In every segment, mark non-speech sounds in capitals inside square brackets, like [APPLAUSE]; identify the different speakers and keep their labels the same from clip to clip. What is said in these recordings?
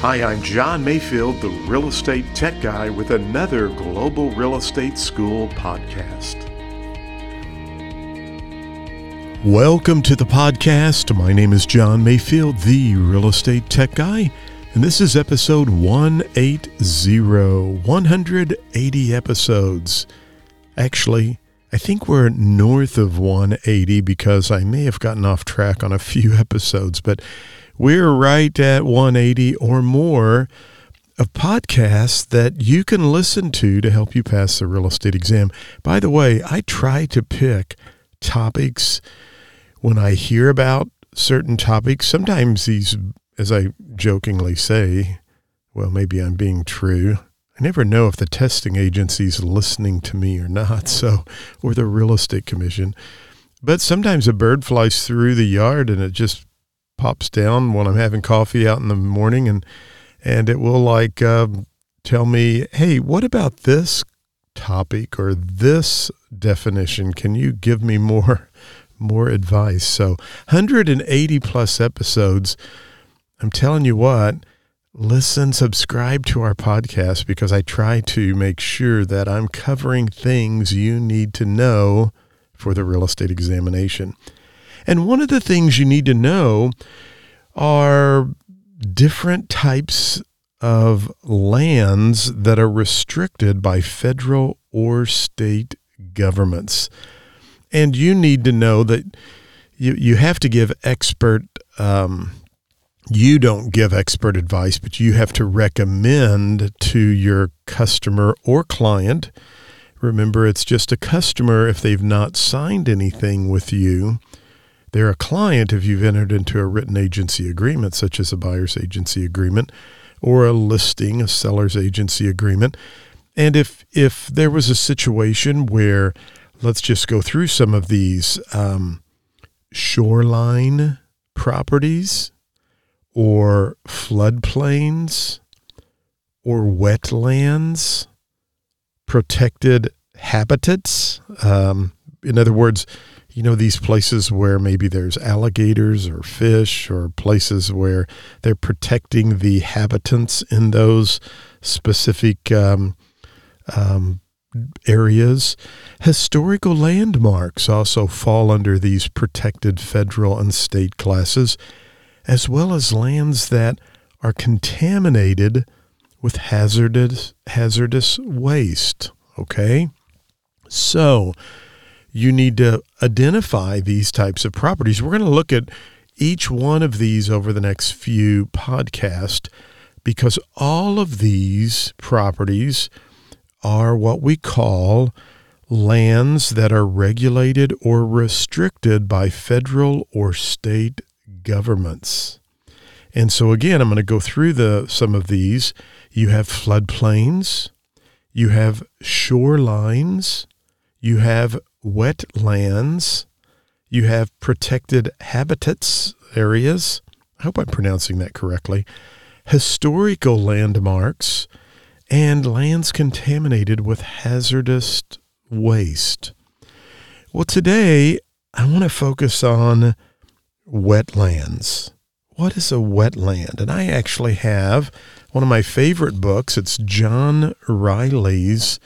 Speaker 1: Hi, I'm John Mayfield, the real estate tech guy, with another Global Real Estate School podcast. Welcome to the podcast. My name is John Mayfield, the real estate tech guy, and this is episode 180. 180 episodes. Actually, I think we're north of 180 because I may have gotten off track on a few [LAUGHS] episodes, but we're right at 180 or more of podcasts that you can listen to to help you pass the real estate exam. By the way, I try to pick topics when I hear about certain topics. Sometimes these, as I jokingly say, well, maybe I'm being true. I never know if the testing agency's listening to me or not, [LAUGHS] so or the real estate commission. But sometimes a bird flies through the yard and it just pops down when I'm having coffee out in the morning, and and it will like uh, tell me, hey, what about this topic or this definition? Can you give me more more advice? So 180 plus episodes. I'm telling you what. Listen, subscribe to our podcast because I try to make sure that I'm covering things you need to know for the real estate examination. And one of the things you need to know are different types of lands that are restricted by federal or state governments. And you need to know that you, you have to give expert, um, you don't give expert advice, but you have to recommend to your customer or client. Remember, it's just a customer if they've not signed anything with you they're a client if you've entered into a written agency agreement, such as a buyer's agency agreement or a listing, a seller's agency agreement. And if if there was a situation where, let's just go through some of these um, shoreline properties, or floodplains, or wetlands, protected habitats. Um, in other words, you know, these places where maybe there's alligators or fish or places where they're protecting the habitants in those specific um, um, areas. Historical landmarks also fall under these protected federal and state classes, as well as lands that are contaminated with hazardous hazardous waste. Okay, so you need to identify these types of properties. We're going to look at each one of these over the next few podcasts because all of these properties are what we call lands that are regulated or restricted by federal or state governments. And so again, I'm going to go through the some of these. You have floodplains, you have shorelines, you have wetlands, you have protected habitats areas. I hope I'm pronouncing that correctly. Historical landmarks and lands contaminated with hazardous waste. Well, today I want to focus on wetlands. What is a wetland? And I actually have one of my favorite books. It's John Reilly's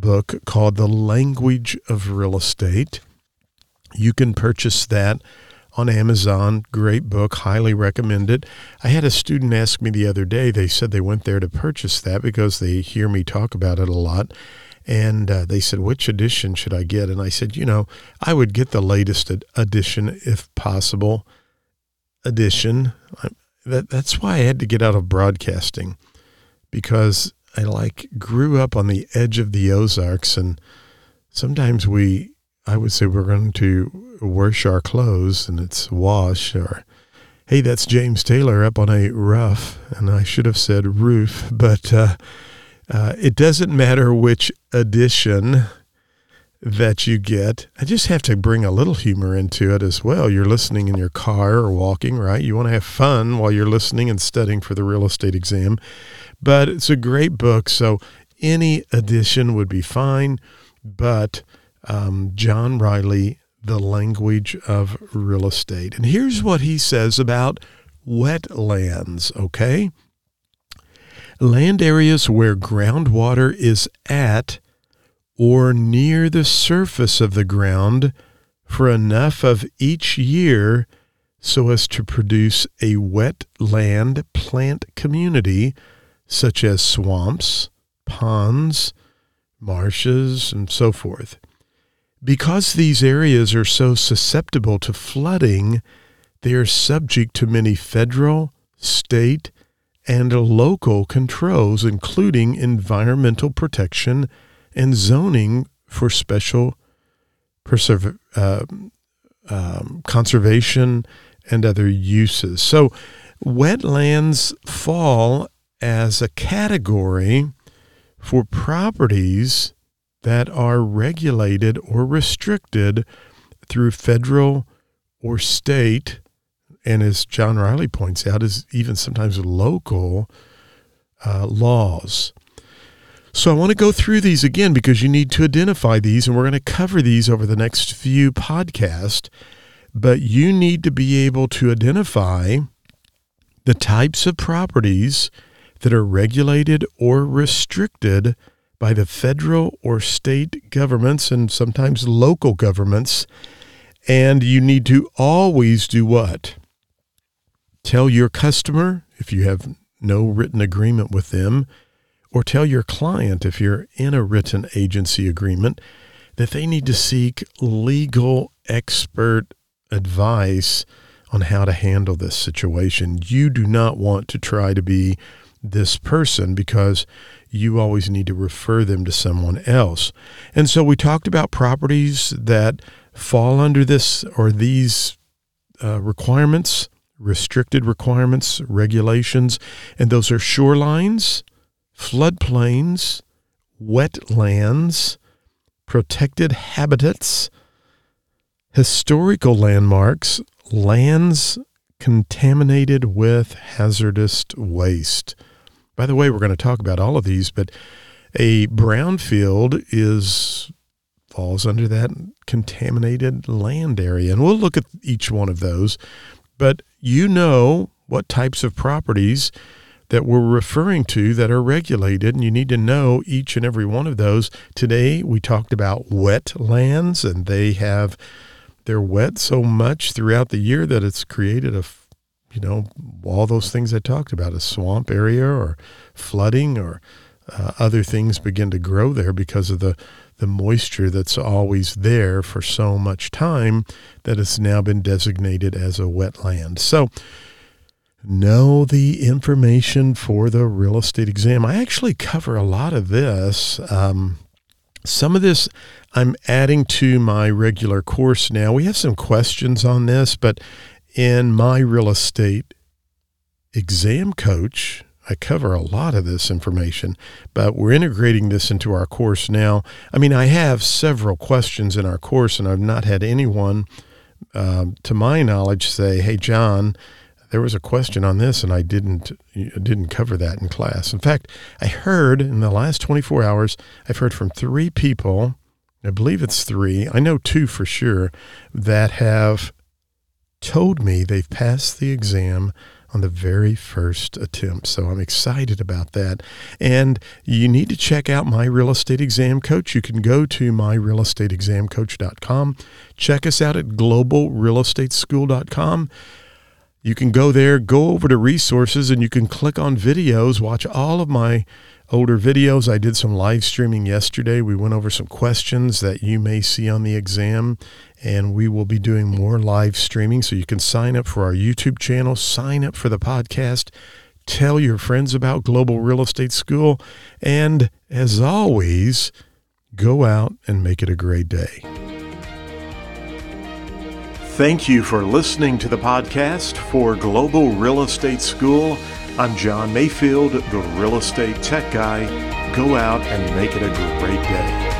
Speaker 1: book called The Language of Real Estate. You can purchase that on Amazon. Great book, highly recommend it. I had a student ask me the other day, they said they went there to purchase that because they hear me talk about it a lot. And uh, they said, which edition should I get? And I said, you know, I would get the latest edition if possible. Edition. That, that's why I had to get out of broadcasting because I like grew up on the edge of the Ozarks, and sometimes we, I would say, we're going to wash our clothes, and it's wash or, hey, that's James Taylor up on a rough, and I should have said roof, but uh, uh, it doesn't matter which edition that you get. I just have to bring a little humor into it as well. You're listening in your car or walking, right? You want to have fun while you're listening and studying for the real estate exam. But it's a great book. So any edition would be fine. But um, John Reilly, The Language of Real Estate. And here's what he says about wetlands, okay? land areas where groundwater is at or near the surface of the ground for enough of each year so as to produce a wetland plant community such as swamps, ponds, marshes, and so forth. Because these areas are so susceptible to flooding, they are subject to many federal, state, and local controls, including environmental protection and zoning for special preserve, uh, um, conservation and other uses. So, wetlands fall as a category for properties that are regulated or restricted through federal or state, and as John Reilly points out, is even sometimes local uh, laws. So I want to go through these again because you need to identify these, and we're going to cover these over the next few podcasts. But you need to be able to identify the types of properties that are regulated or restricted by the federal or state governments and sometimes local governments. And you need to always do what? Tell your customer, if you have no written agreement with them, or tell your client, if you're in a written agency agreement, that they need to seek legal expert advice on how to handle this situation. You do not want to try to be this person because you always need to refer them to someone else. And so we talked about properties that fall under this or these uh, requirements, restricted requirements, regulations, and those are shorelines, floodplains, wetlands, protected habitats, historical landmarks, lands contaminated with hazardous waste. By the way, we're going to talk about all of these, but a brownfield is falls under that contaminated land area. And we'll look at each one of those. But you know what types of properties that we're referring to that are regulated, and you need to know each and every one of those. Today, we talked about wetlands, and they have they're wet so much throughout the year that it's created a you know, all those things I talked about, a swamp area or flooding or uh, other things begin to grow there because of the, the moisture that's always there for so much time that it's now been designated as a wetland. So, know the information for the real estate exam. I actually cover a lot of this. Um, some of this I'm adding to my regular course now. We have some questions on this, but in my real estate exam coach, I cover a lot of this information, but we're integrating this into our course now. I mean, I have several questions in our course, and I've not had anyone, um, to my knowledge, say, "Hey, John, there was a question on this, and I didn't didn't cover that in class." In fact, I heard in the last 24 hours, I've heard from three people. I believe it's three. I know two for sure that have told me they've passed the exam on the very first attempt. So I'm excited about that. And you need to check out my real estate exam coach. You can go to myrealestateexamcoach.com. Check us out at globalrealestateschool.com. You can go there, go over to resources, and you can click on videos, watch all of my older videos. I did some live streaming yesterday. We went over some questions that you may see on the exam, and we will be doing more live streaming. So you can sign up for our YouTube channel, sign up for the podcast, tell your friends about Global Real Estate School, and as always, go out and make it a great day. Thank you for listening to the podcast for Global Real Estate School. I'm John Mayfield, the real estate tech guy. Go out and make it a great day.